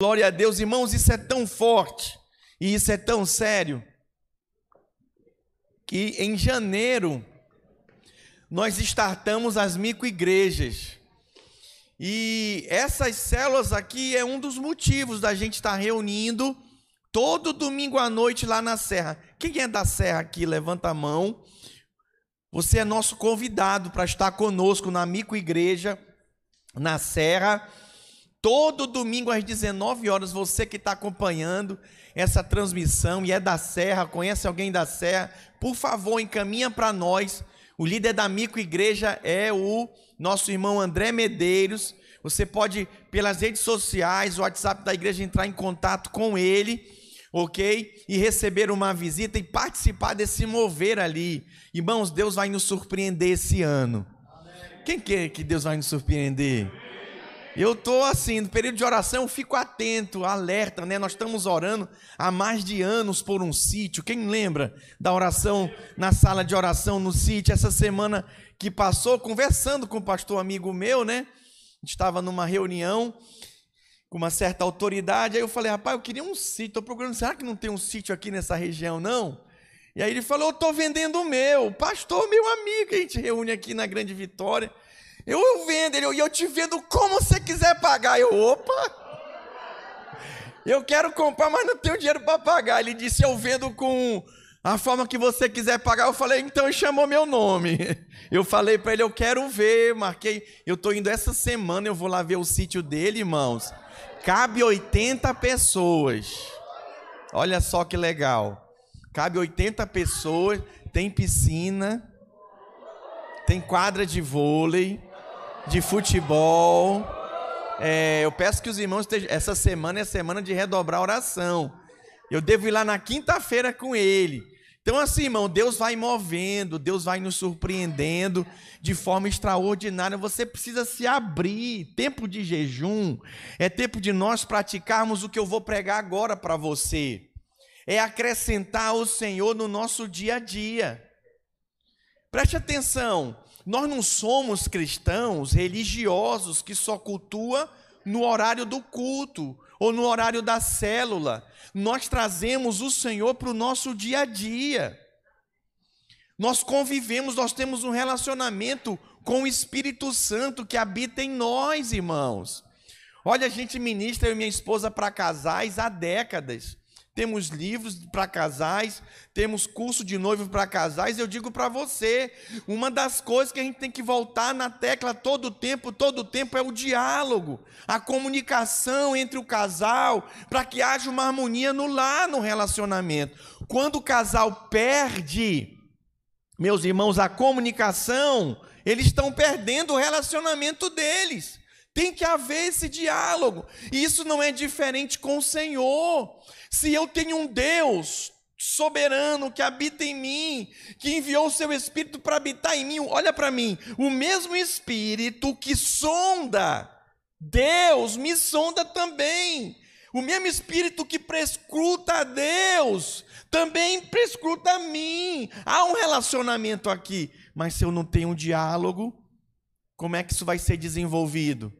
Glória a Deus, irmãos, isso é tão forte e isso é tão sério que em janeiro nós startamos as microigrejas. E essas células aqui é um dos motivos da gente estar reunindo todo domingo à noite lá na Serra. Quem é da Serra aqui? Levanta a mão. Você é nosso convidado para estar conosco na microigreja na Serra. Todo domingo às 19 horas, você que está acompanhando essa transmissão e é da Serra, conhece alguém da Serra, por favor, encaminha para nós. O líder da micro igreja é o nosso irmão André Medeiros. Você pode, pelas redes sociais, o WhatsApp da igreja, entrar em contato com ele, ok? E receber uma visita e participar desse mover ali. Irmãos, Deus vai nos surpreender esse ano. Quem quer que Deus vai nos surpreender? Eu estou assim, no período de oração, eu fico atento, alerta, né? Nós estamos orando há mais de anos por um sítio. Quem lembra da oração na sala de oração no sítio? Essa semana que passou, conversando com o pastor amigo meu, né? Estava numa reunião com uma certa autoridade. Aí eu falei, rapaz, eu queria um sítio, estou procurando, será que não tem um sítio aqui nessa região, não? E aí ele falou, eu estou vendendo o meu. Pastor, meu amigo, que a gente reúne aqui na Grande Vitória. Eu, vendo, ele, e eu te vendo como você quiser pagar. Eu, opa! Eu quero comprar, mas não tenho dinheiro para pagar. Ele disse, eu vendo com a forma que você quiser pagar. Eu falei, então ele chamou meu nome. Eu falei para ele, eu quero ver, marquei. Eu estou indo essa semana, eu vou lá ver o sítio dele, irmãos. Cabe 80 pessoas. Olha só que legal. Cabe 80 pessoas, tem piscina, tem quadra de vôlei, de futebol. É, eu peço que os irmãos estejam. Essa semana é semana de redobrar a oração. Eu devo ir lá na quinta-feira com ele. Então, assim, irmão, Deus vai movendo, Deus vai nos surpreendendo de forma extraordinária. Você precisa se abrir. Tempo de jejum é tempo de nós praticarmos o que eu vou pregar agora para você. É acrescentar o Senhor no nosso dia a dia. Preste atenção. Nós não somos cristãos religiosos que só cultua no horário do culto ou no horário da célula. Nós trazemos o Senhor para o nosso dia a dia. Nós convivemos, nós temos um relacionamento com o Espírito Santo que habita em nós, irmãos. Olha, a gente ministra eu e minha esposa para casais há décadas temos livros para casais, temos curso de noivo para casais. Eu digo para você, uma das coisas que a gente tem que voltar na tecla todo tempo, todo tempo é o diálogo, a comunicação entre o casal, para que haja uma harmonia no lar, no relacionamento. Quando o casal perde, meus irmãos, a comunicação, eles estão perdendo o relacionamento deles. Tem que haver esse diálogo. E isso não é diferente com o Senhor. Se eu tenho um Deus soberano que habita em mim, que enviou o seu espírito para habitar em mim, olha para mim, o mesmo espírito que sonda, Deus me sonda também. O mesmo espírito que prescruta a Deus, também prescruta a mim. Há um relacionamento aqui, mas se eu não tenho um diálogo, como é que isso vai ser desenvolvido?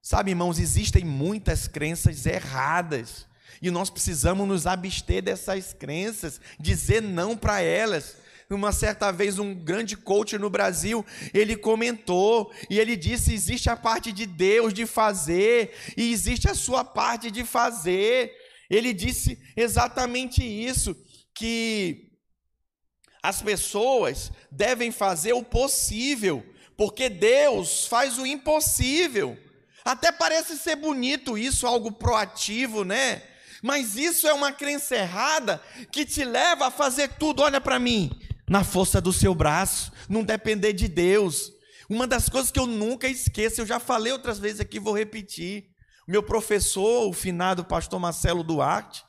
Sabe, irmãos, existem muitas crenças erradas e nós precisamos nos abster dessas crenças, dizer não para elas. Uma certa vez, um grande coach no Brasil, ele comentou e ele disse: existe a parte de Deus de fazer e existe a sua parte de fazer. Ele disse exatamente isso: que as pessoas devem fazer o possível, porque Deus faz o impossível. Até parece ser bonito isso, algo proativo, né? Mas isso é uma crença errada que te leva a fazer tudo, olha para mim, na força do seu braço, não depender de Deus. Uma das coisas que eu nunca esqueço, eu já falei outras vezes aqui, vou repetir. Meu professor, o finado pastor Marcelo Duarte,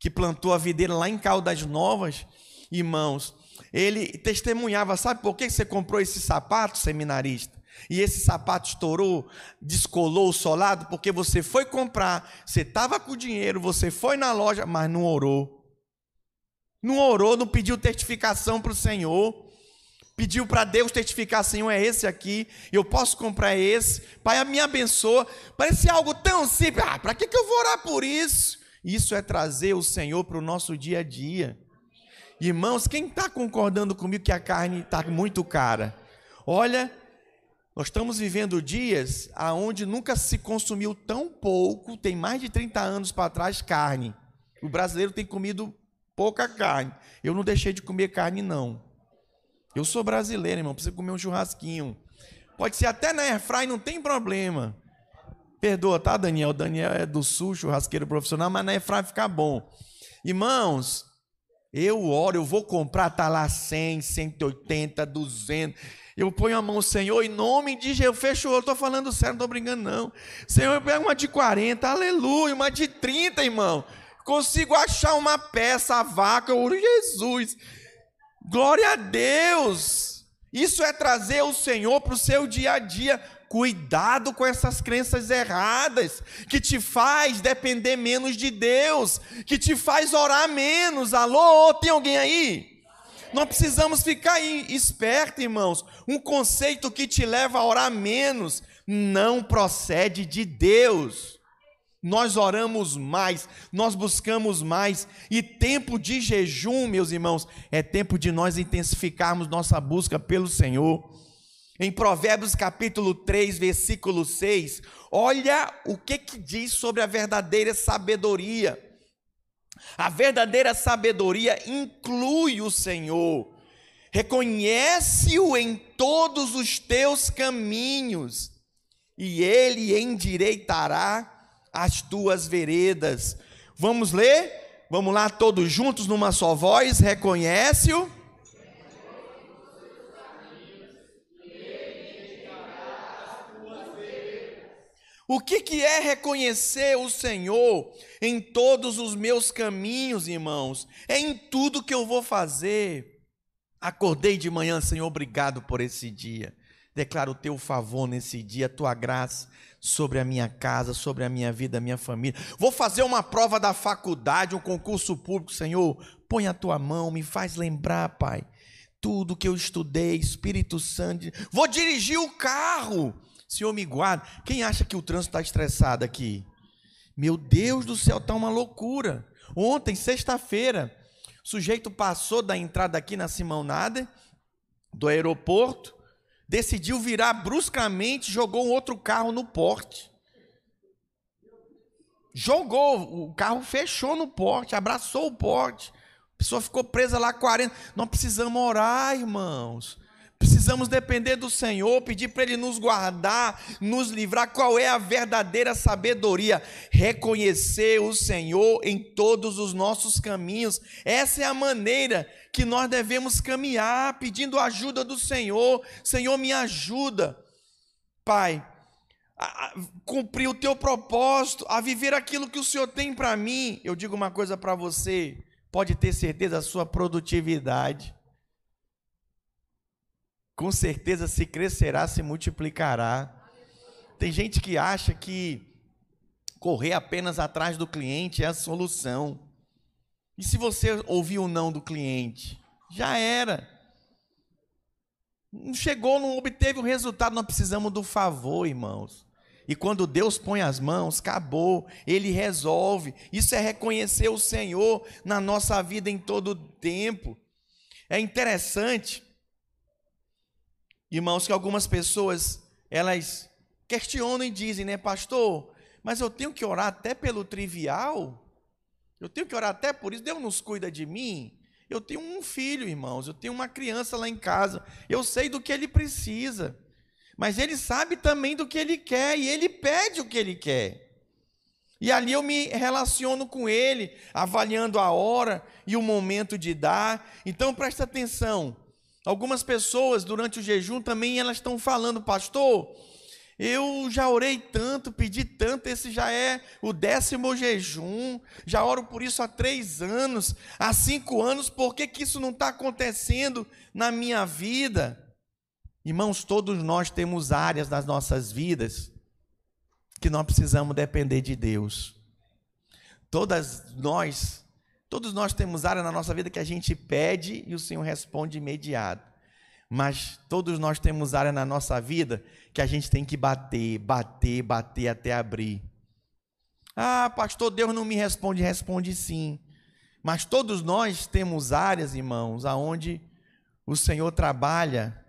que plantou a videira lá em Caldas Novas, irmãos, ele testemunhava, sabe por que você comprou esse sapato, seminarista? E esse sapato estourou, descolou o solado, porque você foi comprar, você estava com o dinheiro, você foi na loja, mas não orou. Não orou, não pediu testificação para o Senhor. pediu para Deus testificar, Senhor, é esse aqui, eu posso comprar esse, Pai, me abençoa. Parece algo tão simples, ah, para que, que eu vou orar por isso? Isso é trazer o Senhor para o nosso dia a dia. Irmãos, quem está concordando comigo que a carne está muito cara? Olha, nós estamos vivendo dias aonde nunca se consumiu tão pouco, tem mais de 30 anos para trás, carne. O brasileiro tem comido pouca carne. Eu não deixei de comer carne, não. Eu sou brasileiro, irmão, preciso comer um churrasquinho. Pode ser até na airfry, não tem problema. Perdoa, tá, Daniel? Daniel é do sul, churrasqueiro profissional, mas na airfry fica bom. Irmãos, eu oro, eu vou comprar, tá lá 100, 180, 200. Eu ponho a mão, Senhor, em nome de Jesus. Fechou, eu estou falando sério, não estou brincando, não. Senhor, eu pego uma de 40, aleluia, uma de 30, irmão. Consigo achar uma peça, a vaca, ouro Jesus. Glória a Deus! Isso é trazer o Senhor para o seu dia a dia. Cuidado com essas crenças erradas, que te faz depender menos de Deus, que te faz orar menos. Alô, tem alguém aí? Nós precisamos ficar esperto, irmãos. Um conceito que te leva a orar menos não procede de Deus nós oramos mais, nós buscamos mais, e tempo de jejum, meus irmãos, é tempo de nós intensificarmos nossa busca pelo Senhor. Em Provérbios capítulo 3, versículo 6, olha o que, que diz sobre a verdadeira sabedoria. A verdadeira sabedoria inclui o Senhor, reconhece-o em todos os teus caminhos, e ele endireitará as tuas veredas. Vamos ler? Vamos lá, todos juntos, numa só voz. Reconhece-o. O que, que é reconhecer o Senhor em todos os meus caminhos, irmãos? É em tudo que eu vou fazer. Acordei de manhã, Senhor, obrigado por esse dia. Declaro o teu favor nesse dia, a tua graça sobre a minha casa, sobre a minha vida, a minha família. Vou fazer uma prova da faculdade, um concurso público, Senhor. Põe a tua mão, me faz lembrar, Pai, tudo que eu estudei, Espírito Santo. Vou dirigir o carro. Senhor, me guarda. Quem acha que o trânsito está estressado aqui? Meu Deus do céu, está uma loucura. Ontem, sexta-feira, o sujeito passou da entrada aqui na Simão Nader, do aeroporto, decidiu virar bruscamente, jogou um outro carro no porte. Jogou, o carro fechou no porte, abraçou o porte. A pessoa ficou presa lá 40. Nós precisamos orar, irmãos. Precisamos depender do Senhor, pedir para Ele nos guardar, nos livrar. Qual é a verdadeira sabedoria? Reconhecer o Senhor em todos os nossos caminhos. Essa é a maneira que nós devemos caminhar, pedindo ajuda do Senhor. Senhor, me ajuda, Pai, a, cumprir o teu propósito, a viver aquilo que o Senhor tem para mim. Eu digo uma coisa para você: pode ter certeza, a sua produtividade com certeza se crescerá, se multiplicará. Tem gente que acha que correr apenas atrás do cliente é a solução. E se você ouvir o não do cliente? Já era. Não chegou, não obteve o resultado, nós precisamos do favor, irmãos. E quando Deus põe as mãos, acabou, Ele resolve. Isso é reconhecer o Senhor na nossa vida em todo tempo. É interessante Irmãos, que algumas pessoas, elas questionam e dizem, né, pastor, mas eu tenho que orar até pelo trivial? Eu tenho que orar até por isso? Deus nos cuida de mim? Eu tenho um filho, irmãos, eu tenho uma criança lá em casa, eu sei do que ele precisa, mas ele sabe também do que ele quer e ele pede o que ele quer. E ali eu me relaciono com ele, avaliando a hora e o momento de dar. Então presta atenção. Algumas pessoas durante o jejum também elas estão falando, pastor, eu já orei tanto, pedi tanto, esse já é o décimo jejum, já oro por isso há três anos, há cinco anos, por que, que isso não está acontecendo na minha vida? Irmãos, todos nós temos áreas das nossas vidas que nós precisamos depender de Deus. Todas nós Todos nós temos área na nossa vida que a gente pede e o Senhor responde imediato. Mas todos nós temos área na nossa vida que a gente tem que bater, bater, bater até abrir. Ah, pastor, Deus não me responde, responde sim. Mas todos nós temos áreas, irmãos, aonde o Senhor trabalha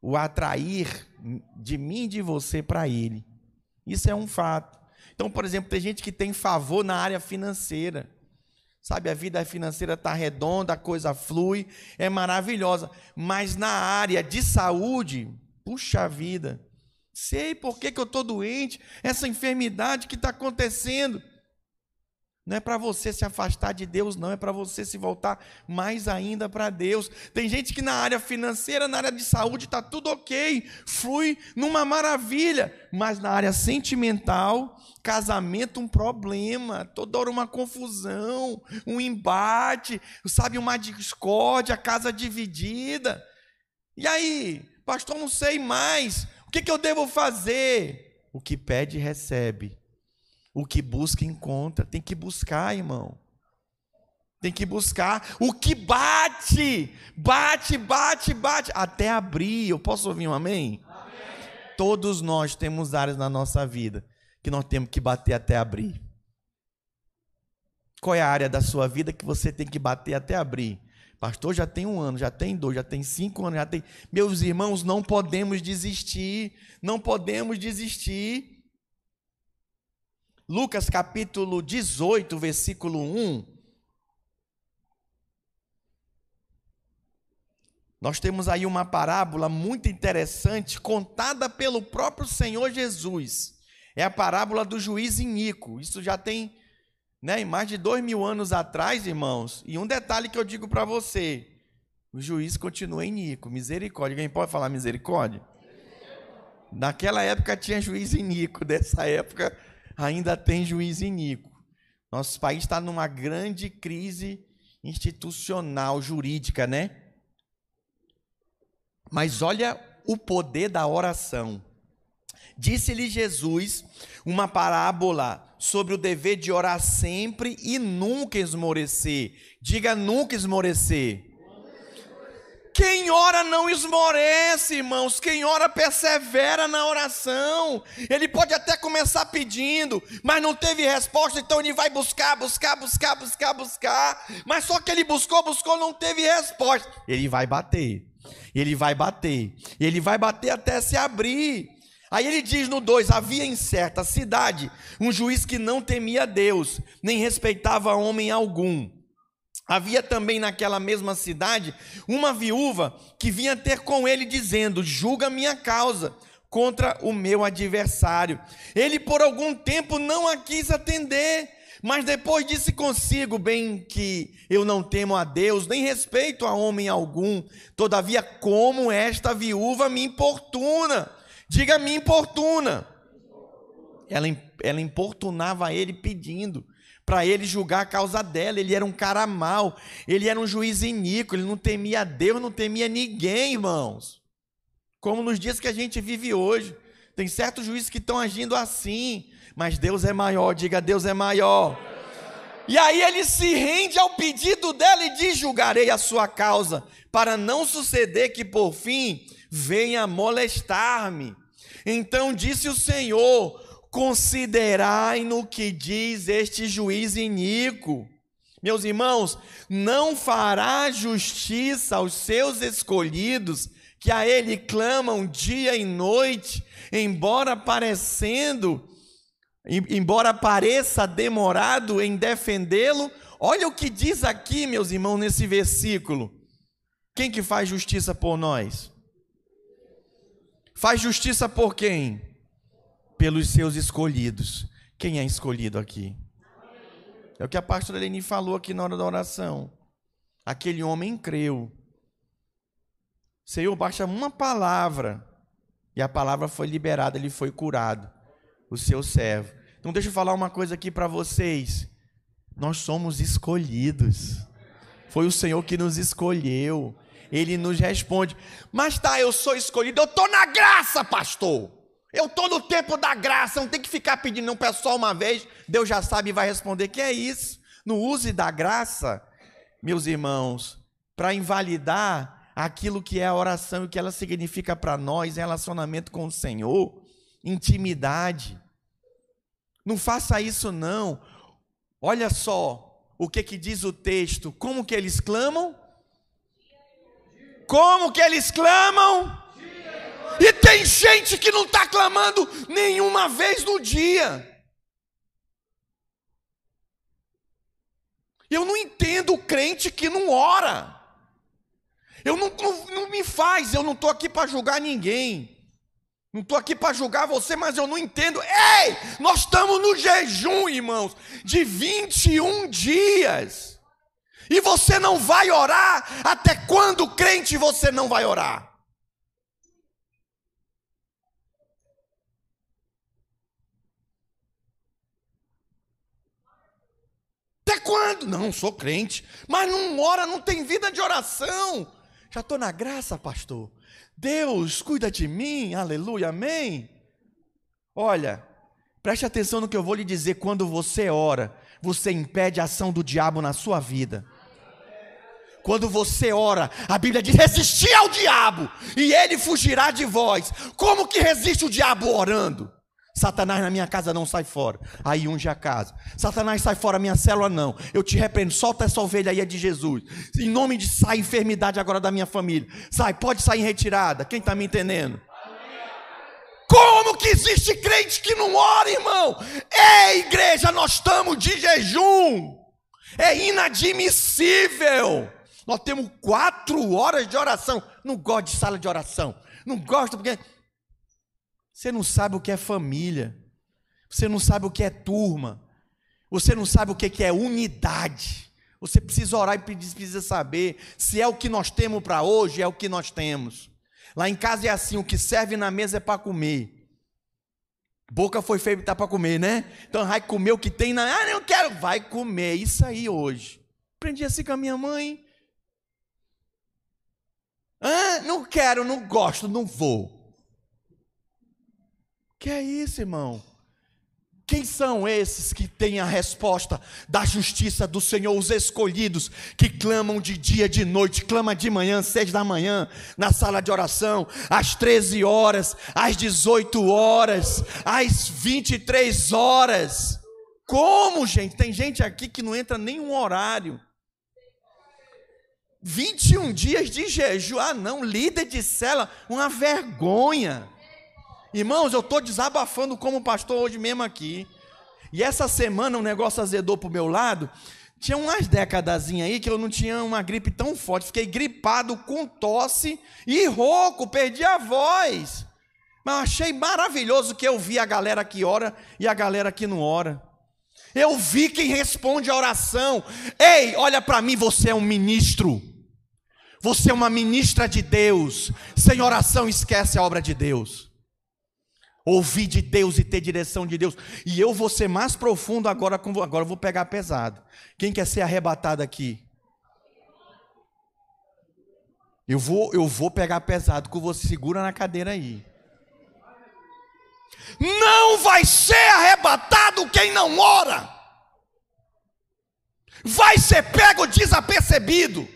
o atrair de mim e de você para Ele. Isso é um fato. Então, por exemplo, tem gente que tem favor na área financeira. Sabe, a vida financeira está redonda, a coisa flui, é maravilhosa. Mas na área de saúde, puxa vida, sei por que, que eu estou doente, essa enfermidade que está acontecendo. Não é para você se afastar de Deus, não, é para você se voltar mais ainda para Deus. Tem gente que na área financeira, na área de saúde, está tudo ok, flui numa maravilha, mas na área sentimental, casamento, um problema, toda hora uma confusão, um embate, sabe, uma discórdia, casa dividida. E aí, pastor, não sei mais, o que, que eu devo fazer? O que pede, recebe o que busca, encontra. Tem que buscar, irmão. Tem que buscar. O que bate, bate, bate, bate, até abrir. Eu posso ouvir um amém? amém? Todos nós temos áreas na nossa vida que nós temos que bater até abrir. Qual é a área da sua vida que você tem que bater até abrir? Pastor, já tem um ano, já tem dois, já tem cinco anos, já tem. Meus irmãos, não podemos desistir, não podemos desistir. Lucas capítulo 18, versículo 1. Nós temos aí uma parábola muito interessante contada pelo próprio Senhor Jesus. É a parábola do juiz Inico. Isso já tem né, mais de dois mil anos atrás, irmãos. E um detalhe que eu digo para você: o juiz continua Inico. Misericórdia. Alguém pode falar misericórdia? Naquela época tinha juiz Inico, dessa época ainda tem juiz iníquo. Nosso país está numa grande crise institucional, jurídica, né? Mas olha o poder da oração. Disse-lhe Jesus uma parábola sobre o dever de orar sempre e nunca esmorecer. Diga nunca esmorecer. Quem ora não esmorece, irmãos. Quem ora persevera na oração. Ele pode até começar pedindo, mas não teve resposta, então ele vai buscar, buscar, buscar, buscar, buscar. Mas só que ele buscou, buscou, não teve resposta. Ele vai bater. Ele vai bater. Ele vai bater até se abrir. Aí ele diz no 2: Havia em certa cidade um juiz que não temia Deus, nem respeitava homem algum. Havia também naquela mesma cidade uma viúva que vinha ter com ele, dizendo: Julga minha causa contra o meu adversário. Ele por algum tempo não a quis atender, mas depois disse consigo: Bem que eu não temo a Deus, nem respeito a homem algum, todavia, como esta viúva me importuna, diga me importuna. Ela, ela importunava ele pedindo para ele julgar a causa dela. Ele era um cara mau, ele era um juiz iníquo, ele não temia Deus, não temia ninguém, irmãos. Como nos dias que a gente vive hoje. Tem certos juízes que estão agindo assim, mas Deus é maior, diga Deus é maior. E aí ele se rende ao pedido dela e diz: julgarei a sua causa, para não suceder que por fim venha molestar-me. Então disse o Senhor: Considerai no que diz este juiz iníquo. Meus irmãos, não fará justiça aos seus escolhidos, que a ele clamam dia e noite, embora parecendo, embora pareça demorado em defendê-lo. Olha o que diz aqui, meus irmãos, nesse versículo. Quem que faz justiça por nós? Faz justiça por quem? Pelos seus escolhidos. Quem é escolhido aqui? É o que a pastora Leni falou aqui na hora da oração. Aquele homem creu. Senhor, baixa uma palavra. E a palavra foi liberada, ele foi curado. O seu servo. Então deixa eu falar uma coisa aqui para vocês. Nós somos escolhidos. Foi o Senhor que nos escolheu. Ele nos responde. Mas tá, eu sou escolhido, eu estou na graça, pastor. Eu estou no tempo da graça, não tem que ficar pedindo, não peço só uma vez, Deus já sabe e vai responder. Que é isso? No use da graça, meus irmãos, para invalidar aquilo que é a oração e o que ela significa para nós, relacionamento com o Senhor, intimidade. Não faça isso não. Olha só o que que diz o texto, como que eles clamam? Como que eles clamam? E tem gente que não está clamando nenhuma vez no dia. Eu não entendo o crente que não ora. Eu não, não, não me faz, eu não estou aqui para julgar ninguém. Não estou aqui para julgar você, mas eu não entendo. Ei, nós estamos no jejum, irmãos, de 21 dias. E você não vai orar? Até quando crente você não vai orar? Até quando? Não, sou crente. Mas não ora, não tem vida de oração. Já estou na graça, pastor. Deus cuida de mim, aleluia, amém. Olha, preste atenção no que eu vou lhe dizer. Quando você ora, você impede a ação do diabo na sua vida. Quando você ora, a Bíblia diz: resistir ao diabo e ele fugirá de vós. Como que resiste o diabo orando? Satanás na minha casa não sai fora. Aí unge a casa. Satanás sai fora minha célula não. Eu te repreendo. Solta essa ovelha aí é de Jesus. Em nome de sai enfermidade agora da minha família. Sai, pode sair em retirada. Quem está me entendendo? Como que existe crente que não ora, irmão? É igreja, nós estamos de jejum. É inadmissível. Nós temos quatro horas de oração. Não gosto de sala de oração. Não gosto porque você não sabe o que é família. Você não sabe o que é turma. Você não sabe o que é unidade. Você precisa orar e precisa saber se é o que nós temos para hoje, é o que nós temos. Lá em casa é assim: o que serve na mesa é para comer. Boca foi feita para comer, né? Então vai comer o que tem na. Ah, não quero. Vai comer. Isso aí hoje. Aprendi assim com a minha mãe. Ah, não quero, não gosto, não vou. Que é isso, irmão? Quem são esses que têm a resposta da justiça do Senhor, os escolhidos, que clamam de dia, de noite, clama de manhã, seis da manhã, na sala de oração, às 13 horas, às 18 horas, às 23 horas. Como, gente? Tem gente aqui que não entra nenhum horário. 21 dias de jejum. Ah, não, líder de cela, uma vergonha. Irmãos, eu estou desabafando como pastor hoje mesmo aqui. E essa semana um negócio azedou para o meu lado. Tinha umas décadas aí que eu não tinha uma gripe tão forte. Fiquei gripado com tosse e rouco, perdi a voz. Mas eu achei maravilhoso que eu vi a galera que ora e a galera que não ora. Eu vi quem responde a oração. Ei, olha para mim, você é um ministro. Você é uma ministra de Deus. Sem oração, esquece a obra de Deus ouvir de Deus e ter direção de Deus. E eu vou ser mais profundo agora, agora eu vou pegar pesado. Quem quer ser arrebatado aqui? Eu vou, eu vou pegar pesado, que você segura na cadeira aí. Não vai ser arrebatado quem não ora. Vai ser pego desapercebido.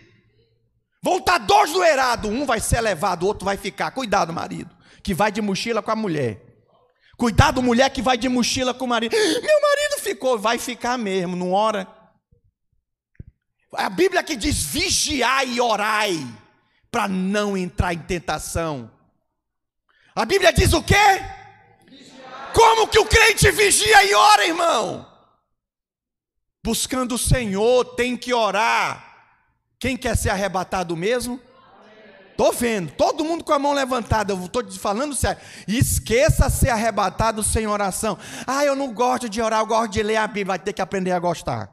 Vão estar dois do errado, um vai ser levado, o outro vai ficar. Cuidado, marido, que vai de mochila com a mulher. Cuidado, mulher que vai de mochila com o marido. Meu marido ficou, vai ficar mesmo, não ora. A Bíblia que diz: vigiai e orai, para não entrar em tentação. A Bíblia diz o quê? Vigiar. Como que o crente vigia e ora, irmão? Buscando o Senhor, tem que orar. Quem quer ser arrebatado mesmo? Estou vendo, todo mundo com a mão levantada, eu estou falando sério. Esqueça ser arrebatado sem oração. Ah, eu não gosto de orar, eu gosto de ler a Bíblia. Vai ter que aprender a gostar.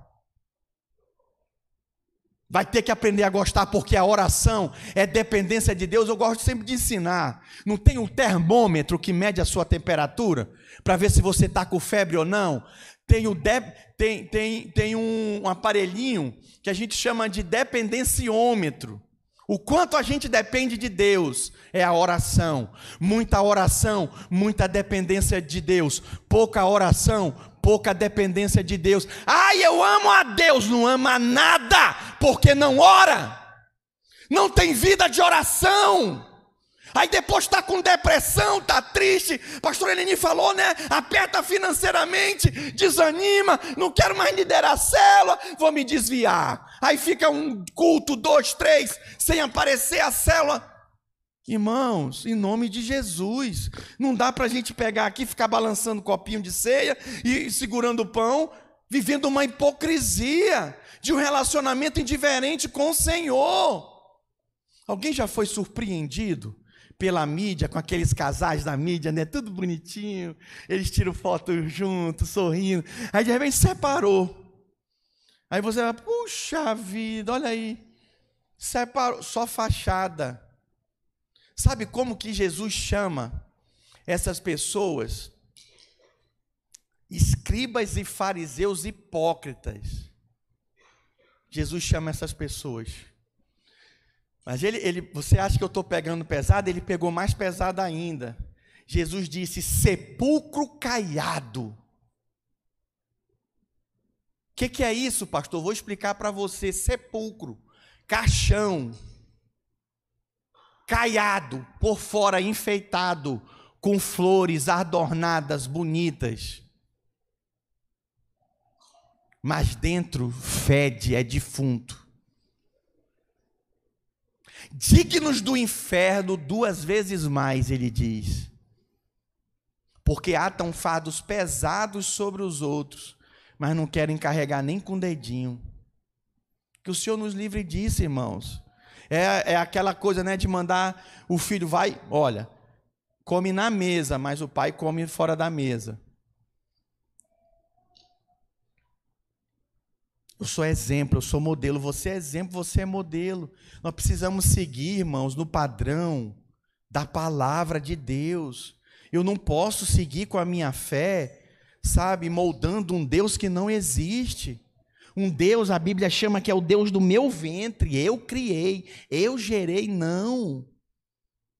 Vai ter que aprender a gostar, porque a oração é dependência de Deus. Eu gosto sempre de ensinar. Não tem um termômetro que mede a sua temperatura para ver se você está com febre ou não. Tem, o de, tem, tem, tem um aparelhinho que a gente chama de dependenciômetro. O quanto a gente depende de Deus é a oração. Muita oração, muita dependência de Deus. Pouca oração, pouca dependência de Deus. Ai, eu amo a Deus, não ama nada, porque não ora. não tem vida de oração. Aí depois está com depressão, está triste. Pastor Eleni falou, né? Aperta financeiramente, desanima, não quero mais liderar a célula, vou me desviar. Aí fica um culto, dois, três, sem aparecer a célula. Irmãos, em nome de Jesus, não dá para a gente pegar aqui, ficar balançando copinho de ceia e segurando o pão, vivendo uma hipocrisia de um relacionamento indiferente com o Senhor. Alguém já foi surpreendido pela mídia, com aqueles casais da mídia, né? Tudo bonitinho, eles tiram foto juntos, sorrindo. Aí de repente separou. Aí você vai, puxa vida, olha aí. Separou, só fachada. Sabe como que Jesus chama essas pessoas? Escribas e fariseus hipócritas. Jesus chama essas pessoas. Mas ele, ele, você acha que eu estou pegando pesado? Ele pegou mais pesado ainda. Jesus disse: sepulcro caiado. O que, que é isso, pastor? Vou explicar para você: sepulcro, caixão, caiado, por fora enfeitado, com flores adornadas, bonitas. Mas dentro fede, é defunto dignos do inferno duas vezes mais, ele diz. Porque atam fardos pesados sobre os outros, mas não querem carregar nem com o dedinho. Que o Senhor nos livre disso, irmãos. É, é aquela coisa né, de mandar o filho, vai, olha, come na mesa, mas o pai come fora da mesa. Eu sou exemplo, eu sou modelo, você é exemplo, você é modelo. Nós precisamos seguir, irmãos, no padrão da palavra de Deus. Eu não posso seguir com a minha fé, sabe, moldando um Deus que não existe. Um Deus, a Bíblia chama que é o Deus do meu ventre, eu criei, eu gerei, não.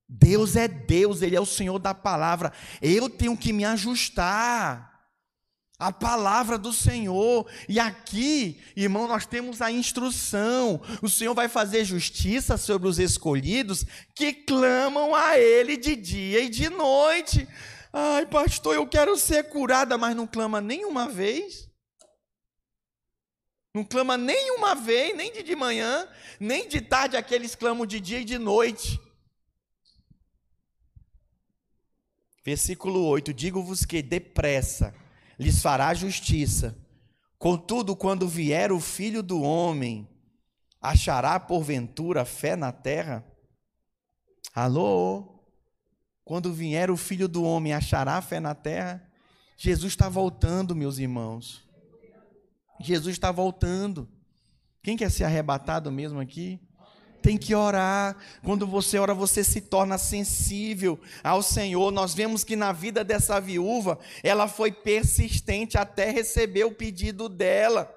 Deus é Deus, Ele é o Senhor da palavra. Eu tenho que me ajustar a palavra do Senhor. E aqui, irmão, nós temos a instrução. O Senhor vai fazer justiça sobre os escolhidos que clamam a Ele de dia e de noite. Ai, pastor, eu quero ser curada, mas não clama nenhuma vez. Não clama nenhuma vez, nem de, de manhã, nem de tarde, aqueles clamam de dia e de noite. Versículo 8: Digo-vos que depressa lhes fará justiça. Contudo, quando vier o filho do homem, achará porventura fé na terra? Alô? Quando vier o filho do homem, achará fé na terra? Jesus está voltando, meus irmãos. Jesus está voltando. Quem quer ser arrebatado mesmo aqui? Tem que orar. Quando você ora, você se torna sensível ao Senhor. Nós vemos que na vida dessa viúva, ela foi persistente até receber o pedido dela.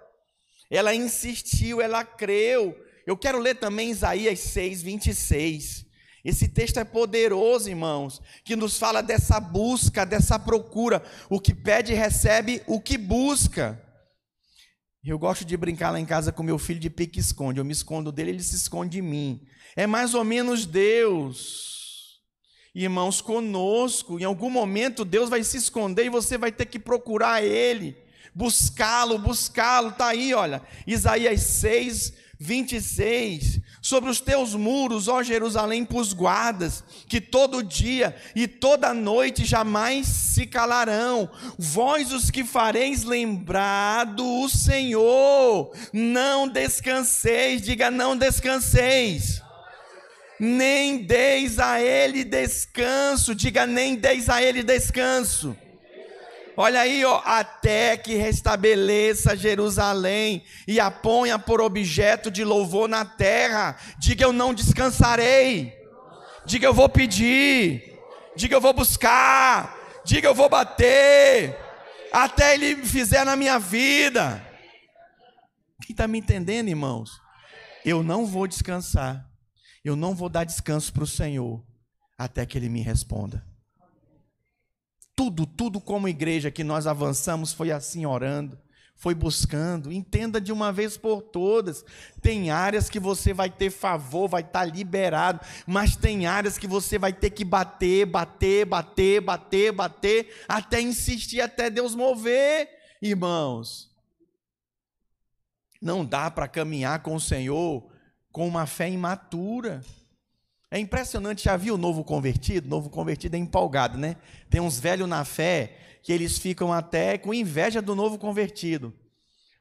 Ela insistiu, ela creu. Eu quero ler também Isaías 6, 26. Esse texto é poderoso, irmãos, que nos fala dessa busca, dessa procura. O que pede, recebe, o que busca. Eu gosto de brincar lá em casa com meu filho de pique-esconde. Eu me escondo dele, ele se esconde de mim. É mais ou menos Deus. Irmãos, conosco, em algum momento Deus vai se esconder e você vai ter que procurar Ele, buscá-lo, buscá-lo. Está aí, olha, Isaías 6, 26, sobre os teus muros, ó Jerusalém, pus guardas, que todo dia e toda noite jamais se calarão. Vós os que fareis lembrado o Senhor, não descanseis, diga não descanseis. Nem deis a ele descanso, diga nem deis a ele descanso Olha aí, ó, até que restabeleça Jerusalém e a ponha por objeto de louvor na terra. Diga eu não descansarei. Diga eu vou pedir. Diga eu vou buscar. Diga eu vou bater. Até ele fizer na minha vida. Quem está me entendendo, irmãos? Eu não vou descansar. Eu não vou dar descanso para o Senhor até que ele me responda tudo, tudo como igreja que nós avançamos foi assim orando, foi buscando. Entenda de uma vez por todas. Tem áreas que você vai ter favor, vai estar liberado, mas tem áreas que você vai ter que bater, bater, bater, bater, bater, até insistir, até Deus mover, irmãos. Não dá para caminhar com o Senhor com uma fé imatura. É impressionante, já viu o novo convertido? Novo convertido é empolgado, né? Tem uns velhos na fé que eles ficam até com inveja do novo convertido.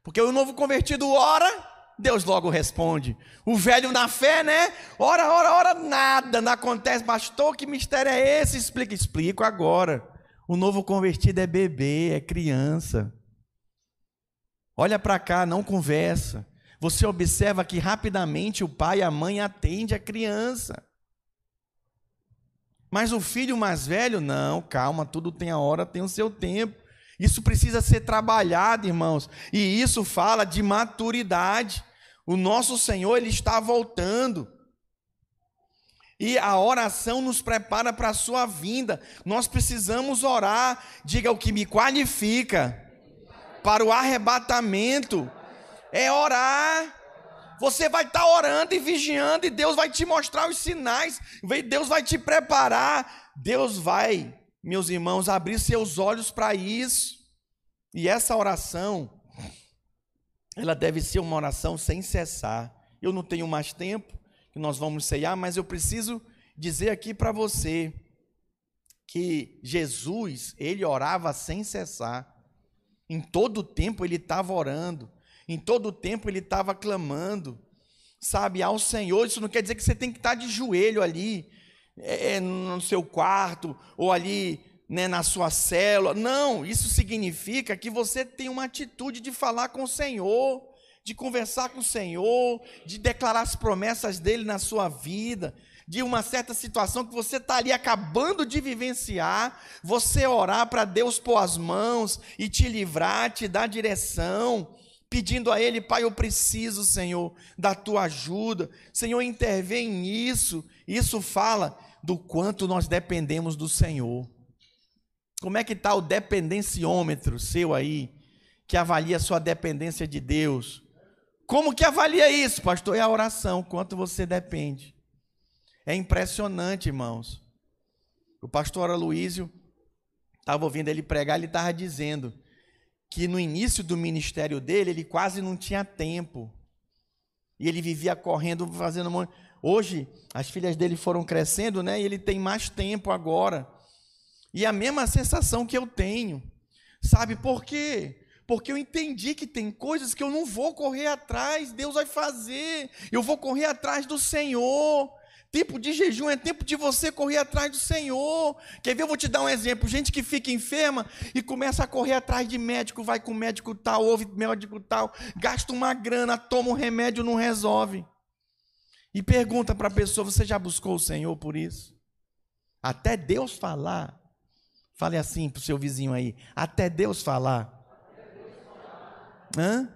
Porque o novo convertido ora, Deus logo responde. O velho na fé, né? Ora, ora, ora, nada, não acontece. Pastor, que mistério é esse? Explica, explico agora. O novo convertido é bebê, é criança. Olha para cá, não conversa. Você observa que rapidamente o pai e a mãe atendem a criança. Mas o filho mais velho, não, calma, tudo tem a hora, tem o seu tempo. Isso precisa ser trabalhado, irmãos. E isso fala de maturidade. O nosso Senhor, Ele está voltando. E a oração nos prepara para a sua vinda. Nós precisamos orar. Diga o que me qualifica para o arrebatamento. É orar. Você vai estar tá orando e vigiando, e Deus vai te mostrar os sinais, Deus vai te preparar, Deus vai, meus irmãos, abrir seus olhos para isso. E essa oração, ela deve ser uma oração sem cessar. Eu não tenho mais tempo, que nós vamos ceiar, mas eu preciso dizer aqui para você que Jesus, ele orava sem cessar. Em todo o tempo ele estava orando. Em todo o tempo ele estava clamando, sabe, ao Senhor. Isso não quer dizer que você tem que estar de joelho ali, é, é, no seu quarto, ou ali né, na sua célula. Não, isso significa que você tem uma atitude de falar com o Senhor, de conversar com o Senhor, de declarar as promessas dele na sua vida, de uma certa situação que você está ali acabando de vivenciar, você orar para Deus pôr as mãos e te livrar, te dar direção pedindo a Ele, Pai, eu preciso, Senhor, da tua ajuda. Senhor, intervém nisso. Isso fala do quanto nós dependemos do Senhor. Como é que está o dependenciômetro seu aí, que avalia a sua dependência de Deus? Como que avalia isso, pastor? É a oração, quanto você depende. É impressionante, irmãos. O pastor Aloísio, estava ouvindo ele pregar, ele estava dizendo que no início do ministério dele, ele quase não tinha tempo. E ele vivia correndo, fazendo um monte. Hoje, as filhas dele foram crescendo, né? E ele tem mais tempo agora. E a mesma sensação que eu tenho. Sabe por quê? Porque eu entendi que tem coisas que eu não vou correr atrás, Deus vai fazer. Eu vou correr atrás do Senhor. Tempo de jejum é tempo de você correr atrás do Senhor. Quer ver? Eu vou te dar um exemplo. Gente que fica enferma e começa a correr atrás de médico, vai com médico tal, ouve médico tal, gasta uma grana, toma um remédio, não resolve. E pergunta para a pessoa: Você já buscou o Senhor por isso? Até Deus falar. Fale assim para o seu vizinho aí: Até Deus falar. Hã?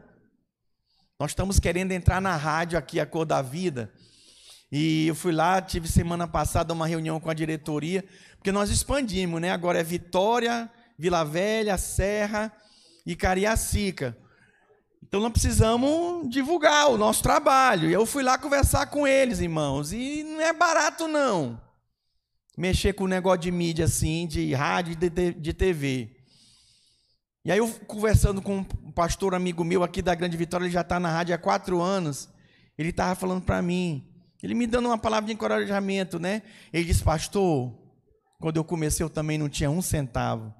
Nós estamos querendo entrar na rádio aqui, a cor da vida. E eu fui lá, tive semana passada uma reunião com a diretoria, porque nós expandimos, né? Agora é Vitória, Vila Velha, Serra e Cariacica. Então nós precisamos divulgar o nosso trabalho. E eu fui lá conversar com eles, irmãos. E não é barato, não. Mexer com o negócio de mídia assim, de rádio e de TV. E aí eu conversando com um pastor amigo meu aqui da Grande Vitória, ele já está na rádio há quatro anos. Ele estava falando para mim, ele me dando uma palavra de encorajamento, né? Ele disse, pastor, quando eu comecei eu também não tinha um centavo.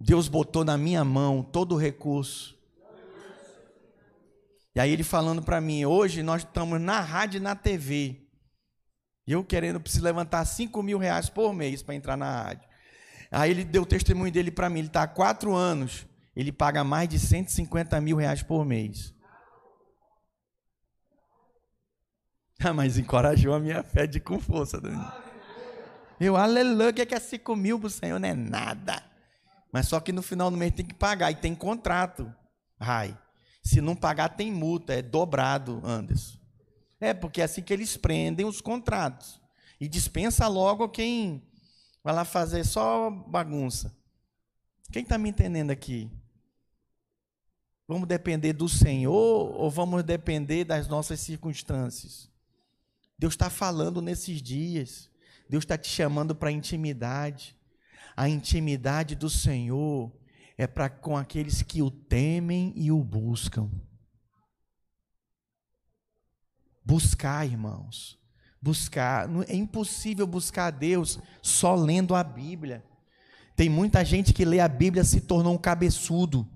Deus botou na minha mão todo o recurso. E aí ele falando para mim, hoje nós estamos na rádio e na TV. E eu querendo, preciso levantar 5 mil reais por mês para entrar na rádio. Aí ele deu o testemunho dele para mim, ele está há quatro anos, ele paga mais de 150 mil reais por mês. Ah, mas encorajou a minha fé de com força. Dani. Eu, aleluia, que é 5 mil para o Senhor? Não é nada. Mas só que no final do mês tem que pagar e tem contrato. Ai, se não pagar, tem multa, é dobrado, Anderson. É, porque é assim que eles prendem os contratos. E dispensa logo quem vai lá fazer só bagunça. Quem está me entendendo aqui? Vamos depender do Senhor ou vamos depender das nossas circunstâncias? Deus está falando nesses dias. Deus está te chamando para intimidade. A intimidade do Senhor é para com aqueles que o temem e o buscam. Buscar, irmãos. Buscar. É impossível buscar a Deus só lendo a Bíblia. Tem muita gente que lê a Bíblia se tornou um cabeçudo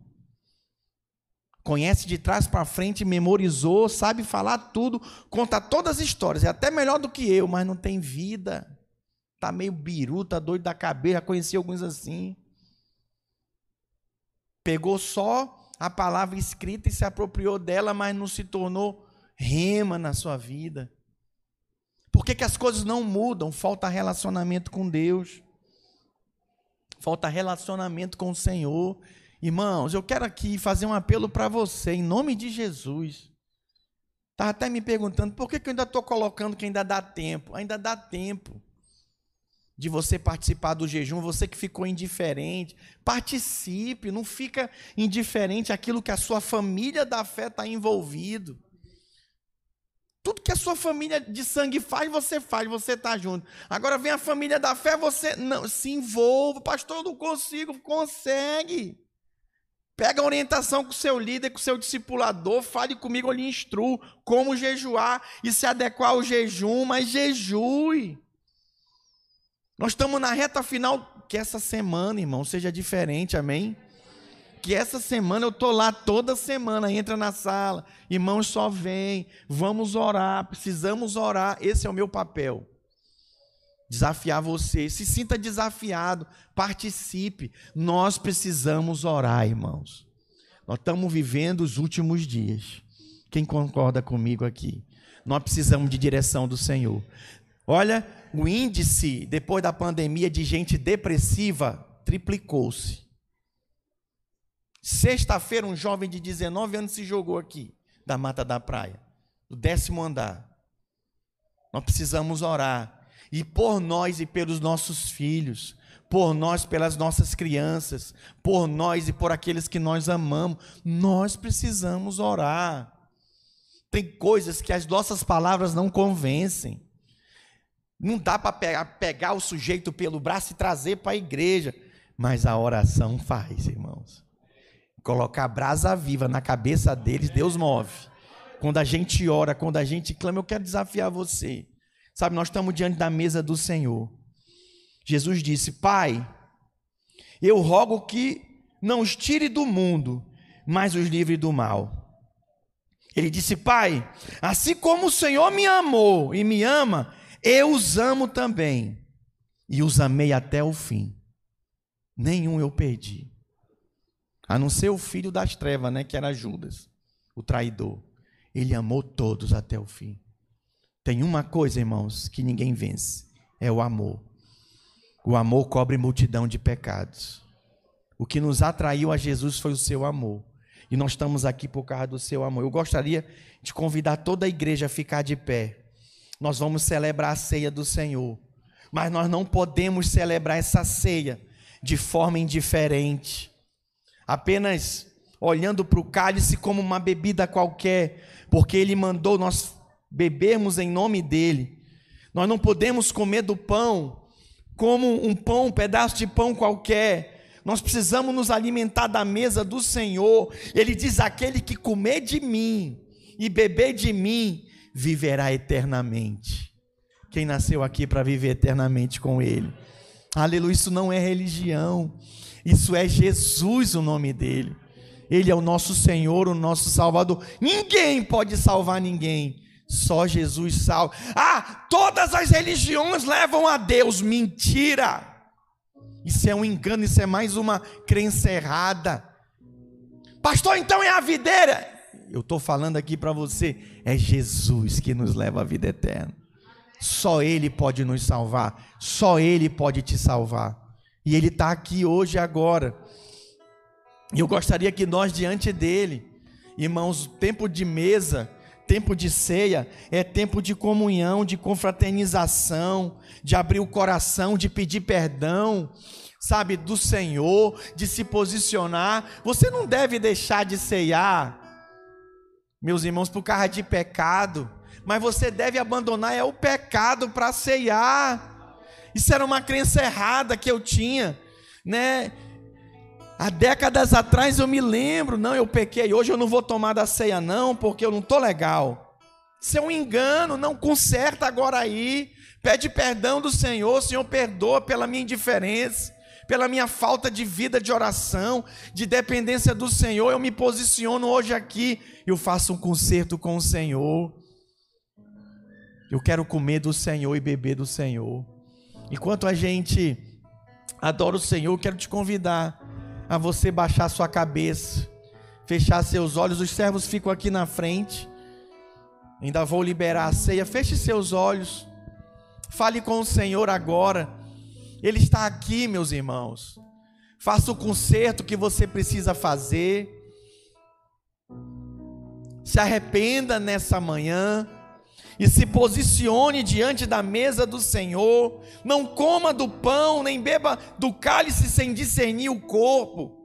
conhece de trás para frente, memorizou, sabe falar tudo, conta todas as histórias, é até melhor do que eu, mas não tem vida. Tá meio biru, tá doido da cabeça, conheci alguns assim. Pegou só a palavra escrita e se apropriou dela, mas não se tornou rema na sua vida. Por que, que as coisas não mudam? Falta relacionamento com Deus. Falta relacionamento com o Senhor. Irmãos, eu quero aqui fazer um apelo para você, em nome de Jesus. Estava até me perguntando por que, que eu ainda estou colocando que ainda dá tempo. Ainda dá tempo de você participar do jejum, você que ficou indiferente. Participe, não fica indiferente àquilo que a sua família da fé está envolvido. Tudo que a sua família de sangue faz, você faz, você está junto. Agora vem a família da fé, você não se envolva. Pastor, eu não consigo. Consegue. Pega a orientação com o seu líder, com o seu discipulador, fale comigo, eu lhe instruo como jejuar e se adequar ao jejum, mas jejue. Nós estamos na reta final, que essa semana, irmão, seja diferente, amém? Que essa semana eu estou lá toda semana, entra na sala, irmãos só vem, vamos orar, precisamos orar, esse é o meu papel desafiar você. Se sinta desafiado, participe. Nós precisamos orar, irmãos. Nós estamos vivendo os últimos dias. Quem concorda comigo aqui? Nós precisamos de direção do Senhor. Olha, o índice depois da pandemia de gente depressiva triplicou-se. Sexta-feira, um jovem de 19 anos se jogou aqui, da Mata da Praia, do décimo andar. Nós precisamos orar e por nós e pelos nossos filhos, por nós, pelas nossas crianças, por nós e por aqueles que nós amamos, nós precisamos orar. Tem coisas que as nossas palavras não convencem. Não dá para pegar, pegar o sujeito pelo braço e trazer para a igreja, mas a oração faz, irmãos. Colocar brasa viva na cabeça deles, Deus move. Quando a gente ora, quando a gente clama, eu quero desafiar você Sabe, nós estamos diante da mesa do Senhor. Jesus disse: Pai, eu rogo que não os tire do mundo, mas os livre do mal. Ele disse: Pai, assim como o Senhor me amou e me ama, eu os amo também. E os amei até o fim. Nenhum eu perdi. A não ser o filho das trevas, né, que era Judas, o traidor. Ele amou todos até o fim. Tem uma coisa, irmãos, que ninguém vence: é o amor. O amor cobre multidão de pecados. O que nos atraiu a Jesus foi o seu amor. E nós estamos aqui por causa do seu amor. Eu gostaria de convidar toda a igreja a ficar de pé. Nós vamos celebrar a ceia do Senhor. Mas nós não podemos celebrar essa ceia de forma indiferente. Apenas olhando para o cálice como uma bebida qualquer, porque ele mandou nós bebermos em nome dele. Nós não podemos comer do pão como um pão, um pedaço de pão qualquer. Nós precisamos nos alimentar da mesa do Senhor. Ele diz: aquele que comer de mim e beber de mim, viverá eternamente. Quem nasceu aqui para viver eternamente com Ele? Aleluia, isso não é religião, isso é Jesus o nome dele. Ele é o nosso Senhor, o nosso Salvador. Ninguém pode salvar ninguém só Jesus salva. Ah, todas as religiões levam a Deus. Mentira! Isso é um engano, isso é mais uma crença errada. Pastor, então é a videira. Eu estou falando aqui para você, é Jesus que nos leva à vida eterna. Só Ele pode nos salvar, só Ele pode te salvar. E Ele está aqui hoje e agora. E eu gostaria que nós, diante dele, irmãos, tempo de mesa, Tempo de ceia é tempo de comunhão, de confraternização, de abrir o coração, de pedir perdão, sabe, do Senhor, de se posicionar. Você não deve deixar de ceiar, meus irmãos, por causa de pecado, mas você deve abandonar é o pecado para ceiar. Isso era uma crença errada que eu tinha, né? Há décadas atrás eu me lembro, não, eu pequei, hoje eu não vou tomar da ceia não, porque eu não tô legal. Isso é um engano, não conserta agora aí. Pede perdão do Senhor, Senhor, perdoa pela minha indiferença, pela minha falta de vida de oração, de dependência do Senhor. Eu me posiciono hoje aqui, eu faço um concerto com o Senhor. Eu quero comer do Senhor e beber do Senhor. Enquanto a gente adora o Senhor, eu quero te convidar a você baixar sua cabeça, fechar seus olhos. Os servos ficam aqui na frente. Ainda vou liberar a ceia. Feche seus olhos. Fale com o Senhor agora. Ele está aqui, meus irmãos. Faça o conserto que você precisa fazer. Se arrependa nessa manhã e se posicione diante da mesa do Senhor. Não coma do pão, nem beba do cálice sem discernir o corpo.